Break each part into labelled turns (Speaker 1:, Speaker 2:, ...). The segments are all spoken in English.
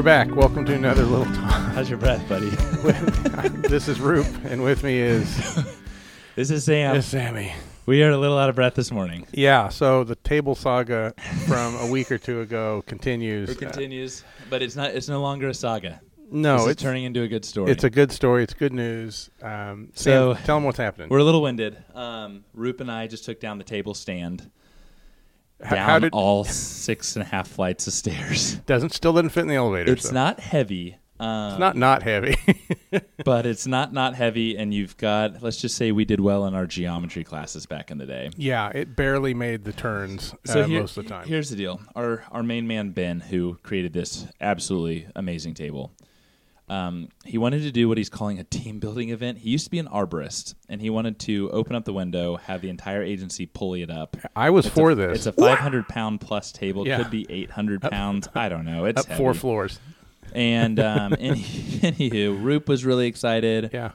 Speaker 1: We're back. Welcome to another little talk.
Speaker 2: How's your breath, buddy?
Speaker 1: this is Roop, and with me is,
Speaker 2: this is Sam.
Speaker 1: is Sammy.
Speaker 2: We are a little out of breath this morning.
Speaker 1: Yeah, so the table saga from a week or two ago continues.
Speaker 2: It continues, but it's not. It's no longer a saga.
Speaker 1: No,
Speaker 2: This is
Speaker 1: it's
Speaker 2: turning into a good story.
Speaker 1: it's a good story. It's good news. Um,
Speaker 2: So-
Speaker 1: tell them what's happening.
Speaker 2: We're a little winded. Um, Roop and I just took down the table stand
Speaker 1: H-
Speaker 2: down
Speaker 1: how did
Speaker 2: all six and a half flights of stairs.
Speaker 1: doesn't still didn't fit in the elevator.
Speaker 2: It's
Speaker 1: so.
Speaker 2: not heavy. Um,
Speaker 1: It's not not heavy.
Speaker 2: but it's not not heavy. And you've got. Let's just say we did well in our geometry classes back in the day.
Speaker 1: yeah, it barely made the turns
Speaker 2: So
Speaker 1: uh,
Speaker 2: here-
Speaker 1: most of the time.
Speaker 2: Here's the deal: our our main man Ben, who created this absolutely amazing table, um, he wanted to do what he's calling a team building event. He used to be an arborist, and he wanted to open up the window, have the entire agency pulley it up.
Speaker 1: I was
Speaker 2: It's
Speaker 1: for
Speaker 2: a,
Speaker 1: this.
Speaker 2: It's a 500 pound plus table.
Speaker 1: Yeah.
Speaker 2: Could be 800 pounds. I don't know. It's
Speaker 1: up four floors.
Speaker 2: And um, any, anywho, Roop was really excited.
Speaker 1: Yeah.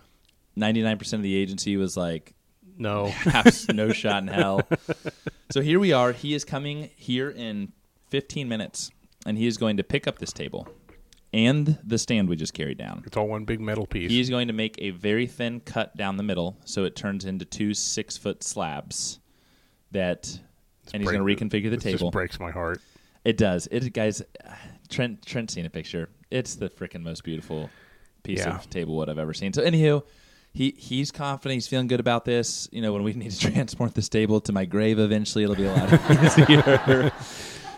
Speaker 2: 99% of the agency was like,
Speaker 1: No.
Speaker 2: no shot in hell. So here we are. He is coming here in 15 minutes, and he is going to pick up this table and the stand we just carried down.
Speaker 1: It's all one big metal piece.
Speaker 2: He's going to make a very thin cut down the middle, so it turns into two six foot slabs. That, and he's
Speaker 1: break-
Speaker 2: going to reconfigure the table.
Speaker 1: just breaks my heart.
Speaker 2: It does. It guys. Trent Trent's seen a picture. It's the freaking most beautiful piece
Speaker 1: Yeah.
Speaker 2: of table wood I've ever seen. So anywho, he he's confident. He's feeling good about this. You know, when we need to transport this table to my grave eventually, it'll be a lot easier.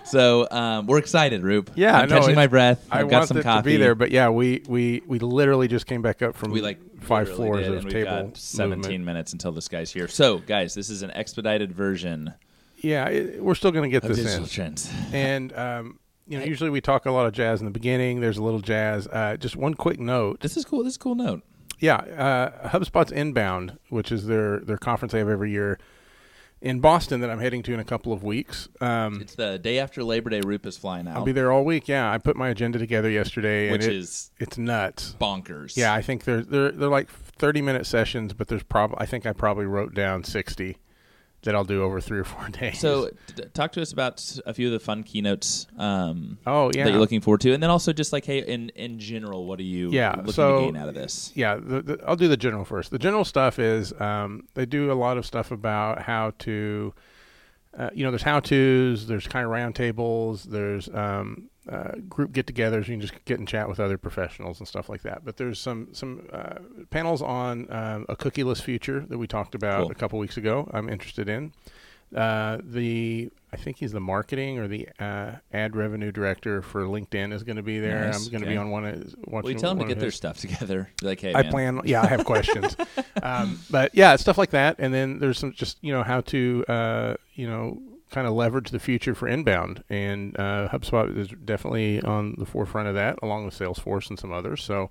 Speaker 2: So um, we're excited, Roop.
Speaker 1: Yeah,
Speaker 2: I'm
Speaker 1: no,
Speaker 2: catching my breath.
Speaker 1: I
Speaker 2: I've got
Speaker 1: want
Speaker 2: some coffee.
Speaker 1: to be there, but yeah, we, we, we literally just came back up from
Speaker 2: we like
Speaker 1: five floors
Speaker 2: did,
Speaker 1: of table
Speaker 2: got 17
Speaker 1: movement.
Speaker 2: minutes until this guy's here. So guys, this is an expedited version
Speaker 1: Yeah, it, we're still going to get this in.
Speaker 2: trends.
Speaker 1: And um, you know, usually we talk a lot of jazz in the beginning. There's a little jazz. Uh, just one quick note.
Speaker 2: This is cool. This is a cool note.
Speaker 1: Yeah, uh, HubSpot's Inbound, which is their their conference they have every year in Boston that I'm heading to in a couple of weeks. Um,
Speaker 2: It's the day after Labor Day. Roop is flying out,
Speaker 1: I'll be there all week. Yeah, I put my agenda together yesterday,
Speaker 2: which
Speaker 1: and it-
Speaker 2: is
Speaker 1: it's nuts.
Speaker 2: bonkers.
Speaker 1: Yeah, I think they're they're they're like 30 minute sessions, but there's probably I think I probably wrote down 60 that I'll do over three or four days.
Speaker 2: So, t- talk to us about a few of the fun keynotes um,
Speaker 1: oh yeah,
Speaker 2: that you're looking forward to, and then also just like, hey, in in general, what are you
Speaker 1: Yeah,
Speaker 2: looking
Speaker 1: so-
Speaker 2: to gain out of this?
Speaker 1: yeah, the, the, I'll do the general first. The general stuff is um, they do a lot of stuff about how to, uh, you know, there's how tos, there's kind of roundtables, there's um, uh, group get-togethers. You can just get and chat with other professionals and stuff like that. But there's some some uh, panels on um, a cookieless future that we talked about
Speaker 2: Cool.
Speaker 1: a couple weeks ago. I'm interested in. Uh, the I think he's the marketing or the uh, ad revenue director for LinkedIn is going to be there.
Speaker 2: Nice,
Speaker 1: I'm going to
Speaker 2: okay.
Speaker 1: be on one of
Speaker 2: Well, you
Speaker 1: watching
Speaker 2: tell them to get their stuff together. Be like, hey,
Speaker 1: I
Speaker 2: man,
Speaker 1: plan. Yeah, I have questions. um, but yeah, stuff like that. And then there's some just you know how to uh, you know kind of leverage the future for inbound. And uh, HubSpot is definitely on the forefront of that, along with Salesforce and some others. So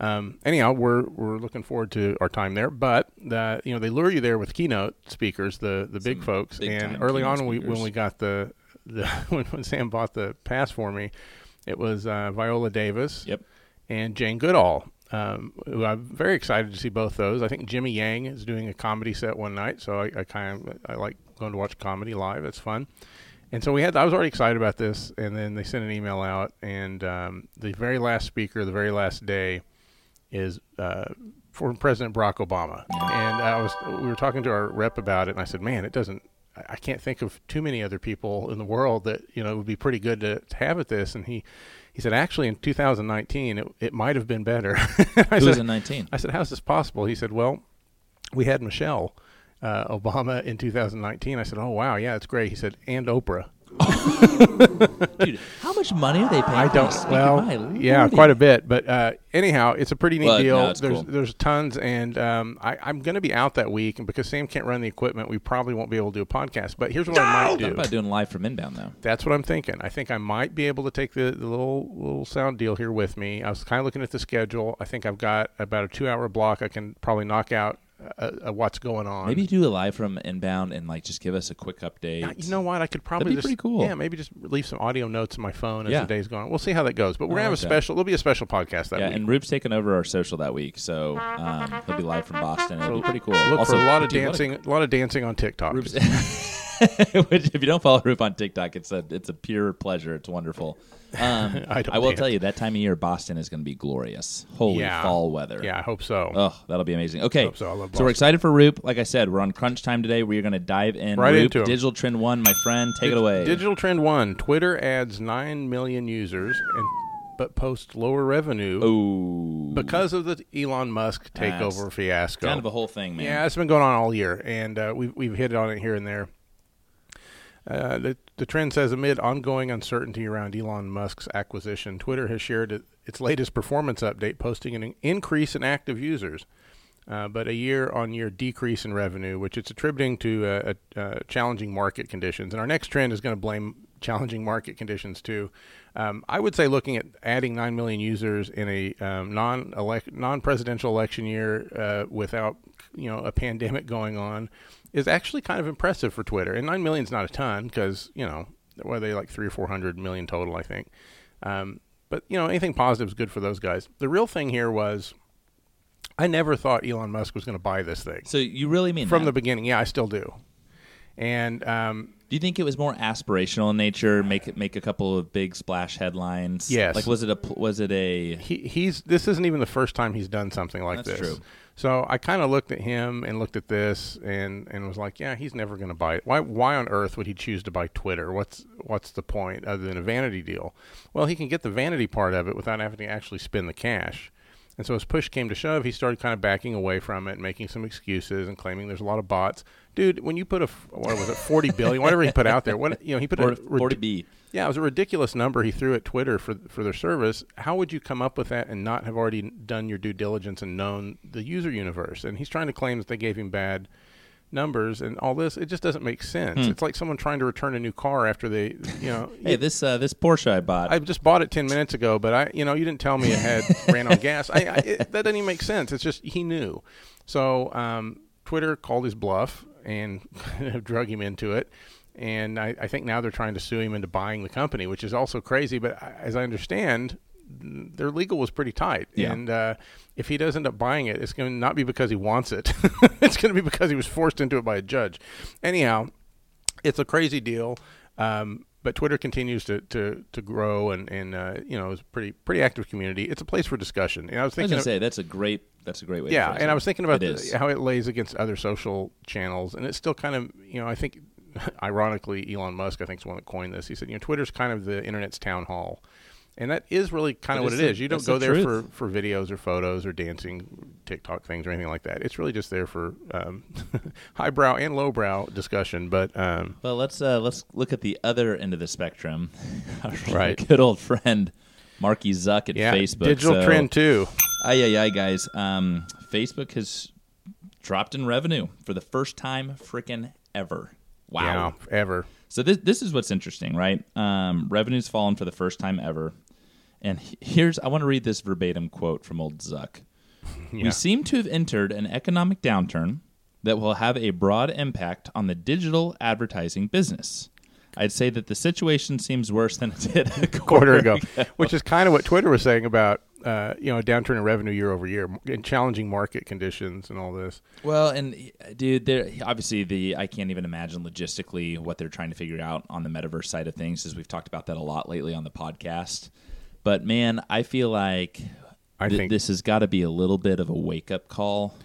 Speaker 1: um, anyhow, we're we're looking forward to our time there. But the, you know they lure you there with keynote speakers, the the big folks.
Speaker 2: big-time
Speaker 1: And early on, we, when we got the the when, when Sam bought the pass for me, it was uh, Viola Davis
Speaker 2: Yep.
Speaker 1: and Jane Goodall. Um, who I'm very excited to see both those. I think Jimmy Yang is doing a comedy set one night, so I, I kind of I like going to watch comedy live. It's fun. And so we had. I was already excited about this, and then they sent an email out, and um, the very last speaker, the very last day, is uh, for President Barack Obama. And I was we were talking to our rep about it, and I said, "Man, it doesn't. I- can't think of too many other people in the world that you know would be pretty good to, to have at this." And he he said, "Actually, in 2019, it, it might have been better." I
Speaker 2: Who
Speaker 1: said,
Speaker 2: in 19?
Speaker 1: I said, "How's this possible?" He said, "Well, we had Michelle." Uh, Obama in 2019. I said, "Oh wow, yeah, that's great." He said, "And Oprah."
Speaker 2: Dude, how much money are they paying?
Speaker 1: I don't. Well, yeah, quite a bit. But uh, anyhow, it's a pretty neat
Speaker 2: Well,
Speaker 1: deal.
Speaker 2: no,
Speaker 1: there's
Speaker 2: cool.
Speaker 1: there's tons, and um, I, I'm going to be out that week, and because Sam can't run the equipment, we probably won't be able to do a podcast. But here's what I might
Speaker 2: What
Speaker 1: do.
Speaker 2: about doing live from inbound though?
Speaker 1: That's what I'm thinking. I think I might be able to take the, the little little sound deal here with me. I was kind of looking at the schedule. I think I've got about a two hour block. I can probably knock out uh, uh, what's going on.
Speaker 2: Maybe do a live from inbound and like just give us a quick update.
Speaker 1: Yeah, you know what? I could probably
Speaker 2: be
Speaker 1: just,
Speaker 2: pretty cool.
Speaker 1: Yeah, maybe just leave some audio notes on my phone as
Speaker 2: Yeah.
Speaker 1: the day's going. on. We'll see how that goes. But we're gonna have a
Speaker 2: like that.
Speaker 1: special. There'll be a special podcast that
Speaker 2: yeah,
Speaker 1: week.
Speaker 2: and Roop's taking over our social that week, so um, he'll be live from Boston. It'll be pretty cool.
Speaker 1: Look
Speaker 2: also,
Speaker 1: for a lot of dancing. A, lot of dancing on TikTok.
Speaker 2: Which, if you don't follow Roop on TikTok, it's a it's a pure pleasure. It's wonderful. Um,
Speaker 1: I don't
Speaker 2: will tell you that time of year, Boston is going to be glorious. Holy
Speaker 1: Yeah.
Speaker 2: fall weather.
Speaker 1: Yeah, I hope so.
Speaker 2: Oh, that'll be amazing. Okay,
Speaker 1: so. I love
Speaker 2: so we're excited for Roop. Like I said, we're on crunch time today. We are going to dive in.
Speaker 1: Right
Speaker 2: Roop,
Speaker 1: into.
Speaker 2: Digital Trend One, my friend, take it away.
Speaker 1: Digital Trend One: Twitter adds nine million users, and but posts lower revenue
Speaker 2: Ooh,
Speaker 1: because of the Elon Musk
Speaker 2: That's
Speaker 1: takeover fiasco.
Speaker 2: kind of a whole thing, man.
Speaker 1: Yeah, it's been going on all year, and uh, we've we've hit on it here and there. Uh, the the trend says amid ongoing uncertainty around Elon Musk's acquisition, Twitter has shared its latest performance update, posting an increase in active users, uh, but a year-on-year decrease in revenue, which it's attributing to uh, uh, challenging market conditions. And our next trend is going to blame challenging market conditions too. Um, I would say looking at adding nine million users in a um, non non presidential election year uh, without you know a pandemic going on is actually kind of impressive for Twitter. And nine million is not a ton because you know what are they like three or four hundred million total, I think. Um, but you know anything positive is good for those guys. The real thing here was. I never thought Elon Musk was going to buy this thing
Speaker 2: So you really mean
Speaker 1: from
Speaker 2: that?
Speaker 1: the beginning. Yeah, I still do. And um,
Speaker 2: Do you think it was more aspirational in nature? Make make a couple of big splash headlines.
Speaker 1: Yes.
Speaker 2: Like was it a was it a
Speaker 1: he, he's this isn't even the first time he's done something like
Speaker 2: That's
Speaker 1: this.
Speaker 2: true.
Speaker 1: So I kind of looked at him and looked at this and, and was like, yeah, he's never going to buy it. Why why on earth would he choose to buy Twitter? What's what's the point other than a vanity deal? Well, he can get the vanity part of it without having to actually spend the cash. And so as push came to shove, he started kind of backing away from it, making some excuses and claiming there's a lot of bots. Dude, when you put a what was it, forty billion, whatever he put out there, what you know, he put a
Speaker 2: forty B?
Speaker 1: yeah, it was a ridiculous number he threw at Twitter for for their service. How would you come up with that and not have already done your due diligence and known the user universe? And he's trying to claim that they gave him bad numbers and all this. It just doesn't make sense. It's like someone trying to return a new car after they, you know.
Speaker 2: Hey, this uh, this Porsche I bought.
Speaker 1: I just bought it ten minutes ago, but I, you know, you didn't tell me it had ran on gas. I, I it, that doesn't even make sense. It's just he knew. So um, Twitter called his bluff and kind of drug him into it. And I, I think now they're trying to sue him into buying the company, which is also crazy. But I- as I understand, their legal was pretty tight.
Speaker 2: Yeah.
Speaker 1: And uh, if he does end up buying it, it's going to not be because he wants it. it's going to be because he was forced into it by a judge. Anyhow, it's a crazy deal. Um, but Twitter continues to, to, to grow and, and uh, you know, it's a pretty pretty active community. It's a place for discussion. And I was
Speaker 2: I was
Speaker 1: thinking,
Speaker 2: gonna
Speaker 1: of-
Speaker 2: say that's a great that's a great way.
Speaker 1: yeah, and
Speaker 2: it.
Speaker 1: I was thinking about
Speaker 2: It
Speaker 1: the, how it lays against other social channels, and it's still kind of you know I think ironically Elon Musk I think is one that coined this. He said you know Twitter's kind of the internet's town hall, and that is really kind of what it
Speaker 2: the-
Speaker 1: is. You don't go
Speaker 2: the
Speaker 1: there
Speaker 2: truth.
Speaker 1: for for videos or photos or dancing TikTok things or anything like that. It's really just there for um, highbrow and lowbrow discussion. But um,
Speaker 2: Well, let's uh, let's look at the other end of the spectrum.
Speaker 1: Right.
Speaker 2: good old friend Marky Zuck at
Speaker 1: yeah,
Speaker 2: Facebook.
Speaker 1: digital
Speaker 2: So-
Speaker 1: trend two.
Speaker 2: Aye, aye, aye, guys. Um, Facebook has dropped in revenue for the first time freaking ever. Wow.
Speaker 1: Yeah, ever.
Speaker 2: So this this is what's interesting, right? Um, revenue's fallen for the first time ever. And here's I want to read this verbatim quote from old Zuck.
Speaker 1: Yeah.
Speaker 2: We seem to have entered an economic downturn that will have a broad impact on the digital advertising business. I'd say that the situation seems worse than it did a
Speaker 1: quarter ago, which is kind of what Twitter was saying about uh, you know a downturn in revenue year over year in challenging market conditions and all this.
Speaker 2: Well, and dude, there obviously the I can't even imagine logistically what they're trying to figure out on the metaverse side of things, as we've talked about that a lot lately on the podcast. But man, I feel like
Speaker 1: I
Speaker 2: th-
Speaker 1: think-
Speaker 2: this has got to be a little bit of a wake up call.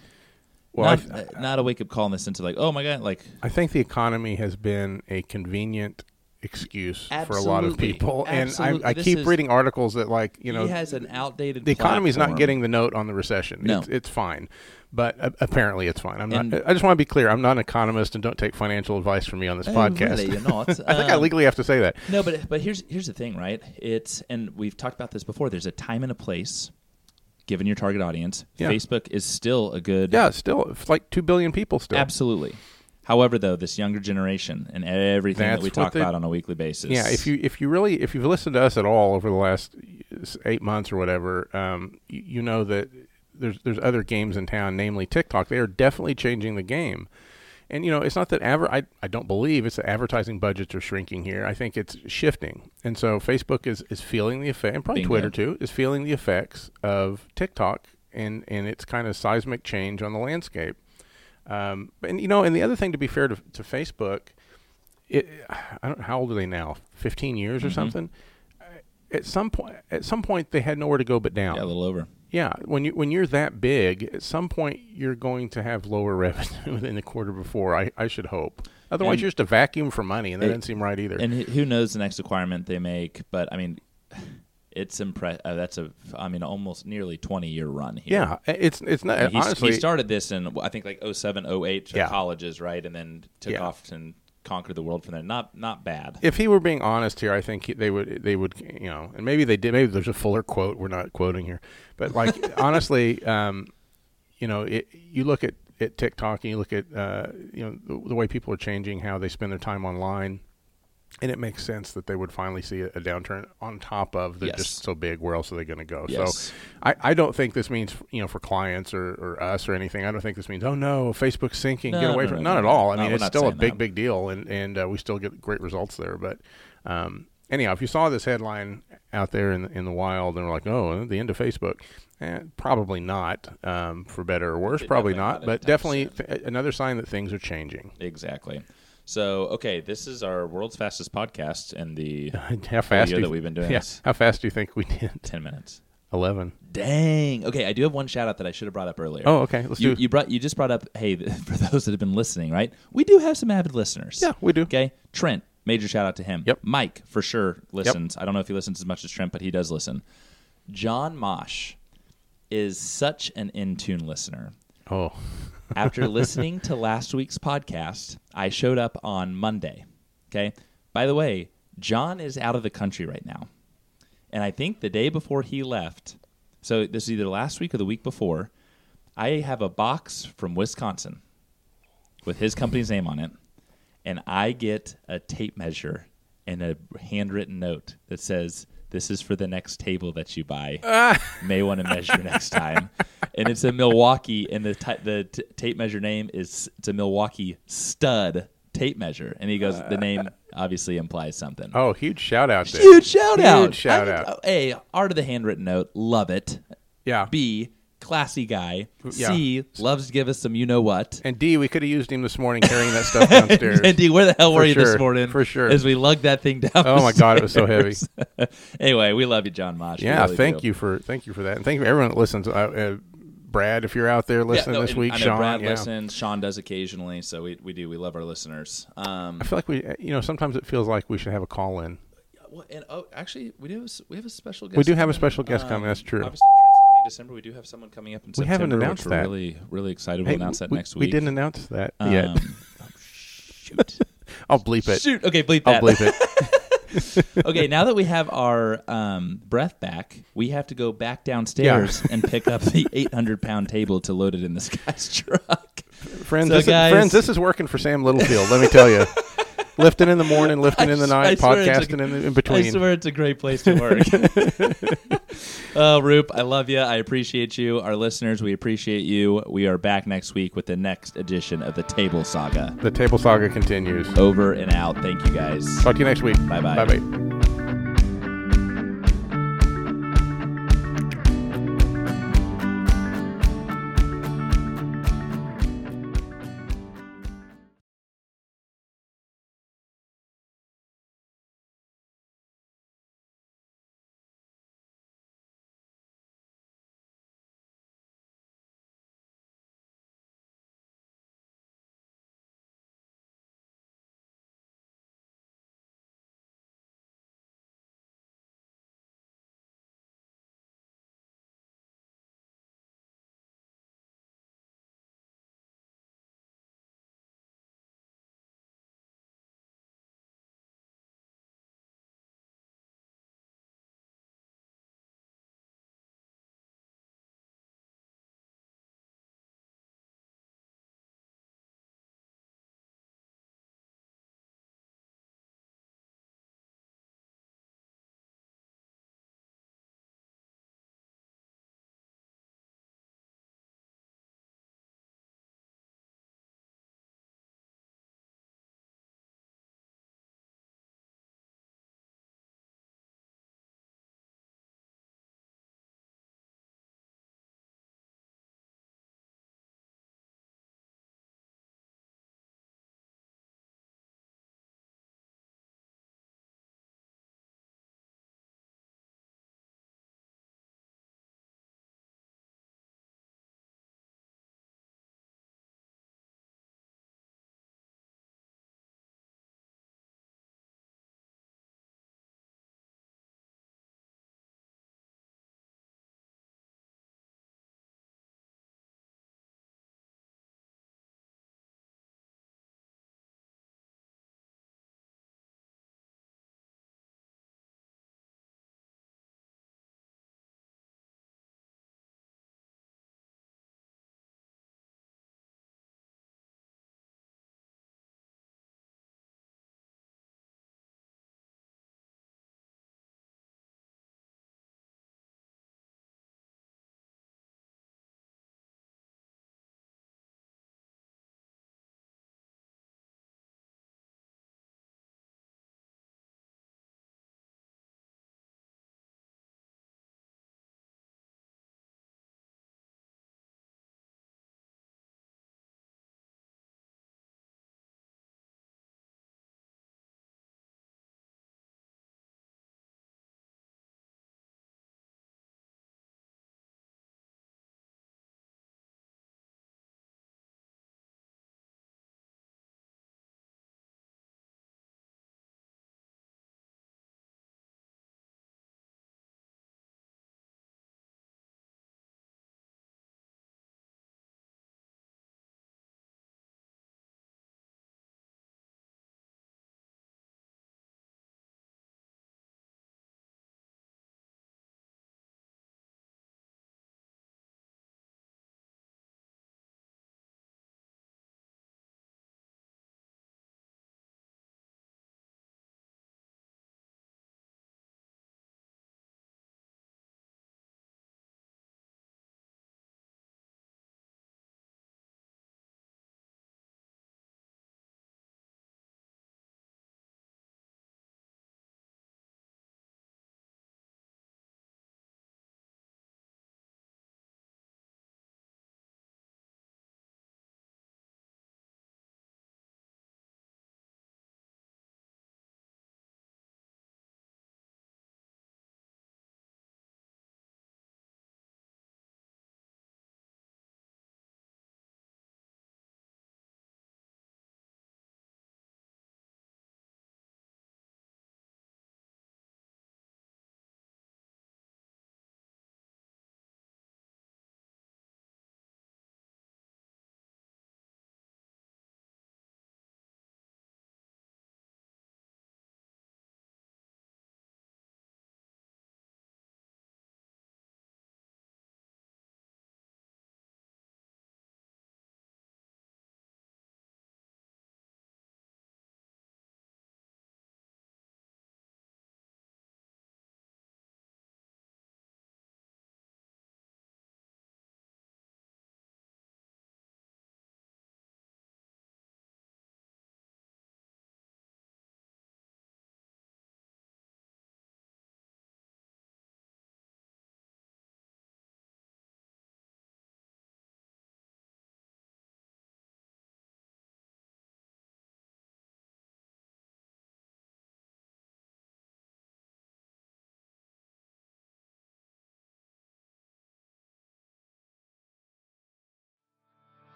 Speaker 1: Well, I,
Speaker 2: not, uh, not a wake up call in the sense of like, oh my god, like
Speaker 1: I think the economy has been a convenient excuse for a lot of
Speaker 2: Absolutely.
Speaker 1: people, and I, I keep
Speaker 2: is-
Speaker 1: reading articles that like you know
Speaker 2: he has an outdated.
Speaker 1: the economy's not getting the note on the recession.
Speaker 2: No.
Speaker 1: It's, it's fine. But uh, apparently, it's fine. I'm
Speaker 2: And-
Speaker 1: not. I just want to be clear. I'm not an economist, and don't take financial advice from me on this
Speaker 2: Oh,
Speaker 1: podcast.
Speaker 2: really, you're not.
Speaker 1: I think I
Speaker 2: Um,
Speaker 1: legally have to say that.
Speaker 2: No, but but here's here's the thing, right? It's and we've talked about this before. There's a time and a place, given your target audience.
Speaker 1: Yeah.
Speaker 2: Facebook is still a good
Speaker 1: Yeah, still it's like two billion people still.
Speaker 2: Absolutely. However, though, this younger generation and everything that we talk
Speaker 1: they-
Speaker 2: about on a weekly basis.
Speaker 1: Yeah, if you if you really if you've listened to us at all over the last eight months or whatever, um, you, you know that there's there's other games in town, namely TikTok. They are definitely changing the game. And you know, it's not that adver- I I don't believe it's that advertising budgets are shrinking here. I think it's shifting, and so Facebook is is feeling the effect, and probably
Speaker 2: Bingo.
Speaker 1: Twitter too, is feeling the effects of TikTok and and its kind of seismic change on the landscape. Um, and you know, and the other thing to be fair to, to Facebook, it, I don't how old are they now? Fifteen years or
Speaker 2: Mhm.
Speaker 1: something. Uh, At some point, at some point, they had nowhere to go but down.
Speaker 2: Yeah, a little over.
Speaker 1: Yeah, when you when you're that big, at some point you're going to have lower revenue than the quarter before. I, I should hope. Otherwise,
Speaker 2: And-
Speaker 1: you're just a vacuum for money, and that
Speaker 2: It-
Speaker 1: doesn't seem right either.
Speaker 2: And who- who knows the next acquirement they make? But I mean, it's impress. Uh, that's a, I mean, almost nearly twenty year run here.
Speaker 1: yeah, it's it's not honestly.
Speaker 2: he started this in I think like 07, 08 to
Speaker 1: Yeah.
Speaker 2: colleges, right, and then took
Speaker 1: Yeah.
Speaker 2: off and conquered the world from there. Not not bad.
Speaker 1: if he were being honest here, I think he- they would they would you know, and maybe they did. Maybe there's a fuller quote we're not quoting here, but like honestly, um, you know, it, you look at, at TikTok and you look at uh, you know the, the way people are changing how they spend their time online, and it makes sense that they would finally see a, a downturn on top of they're
Speaker 2: Yes.
Speaker 1: just so big. Where else are they going to go?
Speaker 2: Yes.
Speaker 1: So I, I don't think this means you know for clients or, or us or anything. I don't think this means oh no Facebook's sinking.
Speaker 2: No,
Speaker 1: Get away
Speaker 2: no,
Speaker 1: from
Speaker 2: no,
Speaker 1: not
Speaker 2: no,
Speaker 1: at all. I mean it's still a big
Speaker 2: that.
Speaker 1: big deal and and uh, we still get great results there. But um, anyhow, if you saw this headline out there in the, in the wild and we're like oh the end of Facebook. Eh, probably not, um, for better or worse.
Speaker 2: It
Speaker 1: Probably not,
Speaker 2: not
Speaker 1: but definitely th- another sign that things are changing.
Speaker 2: Exactly. So okay, this is our world's fastest podcast, and the
Speaker 1: how fast
Speaker 2: year
Speaker 1: do you,
Speaker 2: that we've been doing
Speaker 1: yeah,
Speaker 2: this.
Speaker 1: How fast do you think we did?
Speaker 2: ten minutes.
Speaker 1: Eleven.
Speaker 2: Dang. Okay, I do have one shout out that I should have brought up earlier.
Speaker 1: Oh, okay. Let's
Speaker 2: you,
Speaker 1: do.
Speaker 2: you brought you just brought up hey for those that have been listening right we do have some avid listeners
Speaker 1: yeah, we do.
Speaker 2: okay trent major shout out to him
Speaker 1: Yep.
Speaker 2: mike for sure listens i don't know if he listens as much as trent but he does listen john mosh is such an in-tune listener
Speaker 1: Oh,
Speaker 2: after listening to last week's podcast i showed up on monday okay by the way john is out of the country right now and i think the day before he left so this is either last week or the week before I have a box from Wisconsin with his company's name on it, and I get a tape measure and a handwritten note that says, "This is for the next table that you buy. Ah. May want to measure next time." And it's a Milwaukee, and the t- the t- tape measure name is it's a Milwaukee stud tape measure, and he goes, the name obviously implies something.
Speaker 1: oh, huge shout out there.
Speaker 2: Huge shout out!
Speaker 1: Huge shout
Speaker 2: I-
Speaker 1: out.
Speaker 2: A, art of the handwritten note, love it.
Speaker 1: Yeah.
Speaker 2: B, classy guy.
Speaker 1: Yeah.
Speaker 2: C, loves to give us some you know what.
Speaker 1: And D, we could have used him this morning carrying that stuff downstairs.
Speaker 2: and D, where the hell
Speaker 1: For
Speaker 2: were you this morning?
Speaker 1: for sure.
Speaker 2: As we lugged that thing down.
Speaker 1: Oh my God, it was so heavy.
Speaker 2: anyway, we love you, John Mosh.
Speaker 1: Yeah,
Speaker 2: really
Speaker 1: thank
Speaker 2: do.
Speaker 1: you for thank you for that, and thank you for everyone that listens. Uh, uh, Brad, if you're out there
Speaker 2: Yeah,
Speaker 1: listening
Speaker 2: no,
Speaker 1: this week,
Speaker 2: I know
Speaker 1: Sean,
Speaker 2: Brad
Speaker 1: yeah.
Speaker 2: listens. Sean does occasionally, so we, we do. We love our listeners. Um,
Speaker 1: I feel like we, you know, sometimes it feels like we should have a call in.
Speaker 2: well, and oh, actually, we do. Have, we have a special guest.
Speaker 1: We do have a special guest coming, that's true.
Speaker 2: Obviously, Trent's coming in December. We do have someone coming up in
Speaker 1: We
Speaker 2: September.
Speaker 1: haven't
Speaker 2: which
Speaker 1: announced
Speaker 2: we're
Speaker 1: that.
Speaker 2: Really, really excited. We'll
Speaker 1: Hey,
Speaker 2: announce that
Speaker 1: we,
Speaker 2: next
Speaker 1: we didn't announce that yet.
Speaker 2: Um, oh, shoot.
Speaker 1: I'll bleep it.
Speaker 2: Shoot. Okay, bleep that.
Speaker 1: I'll bleep it.
Speaker 2: okay, now that we have our um, breath back, we have to go back downstairs and pick up the 800 pound table to load it in this guy's truck.
Speaker 1: friends,
Speaker 2: So,
Speaker 1: this
Speaker 2: guys-
Speaker 1: is, friends, this is working for Sam Littlefield. let me tell you, lifting in the morning, lifting in the
Speaker 2: I
Speaker 1: night,
Speaker 2: swear it's a-
Speaker 1: podcasting in, the, in
Speaker 2: I
Speaker 1: between.
Speaker 2: swear it's a great place to work. Oh, Roop, I love you. I appreciate you. Our listeners, we appreciate you. We are back next week with the next edition of the Table Saga.
Speaker 1: The table saga continues.
Speaker 2: Over and out. Thank you guys.
Speaker 1: Talk to you next week.
Speaker 2: Bye-bye.
Speaker 1: Bye bye.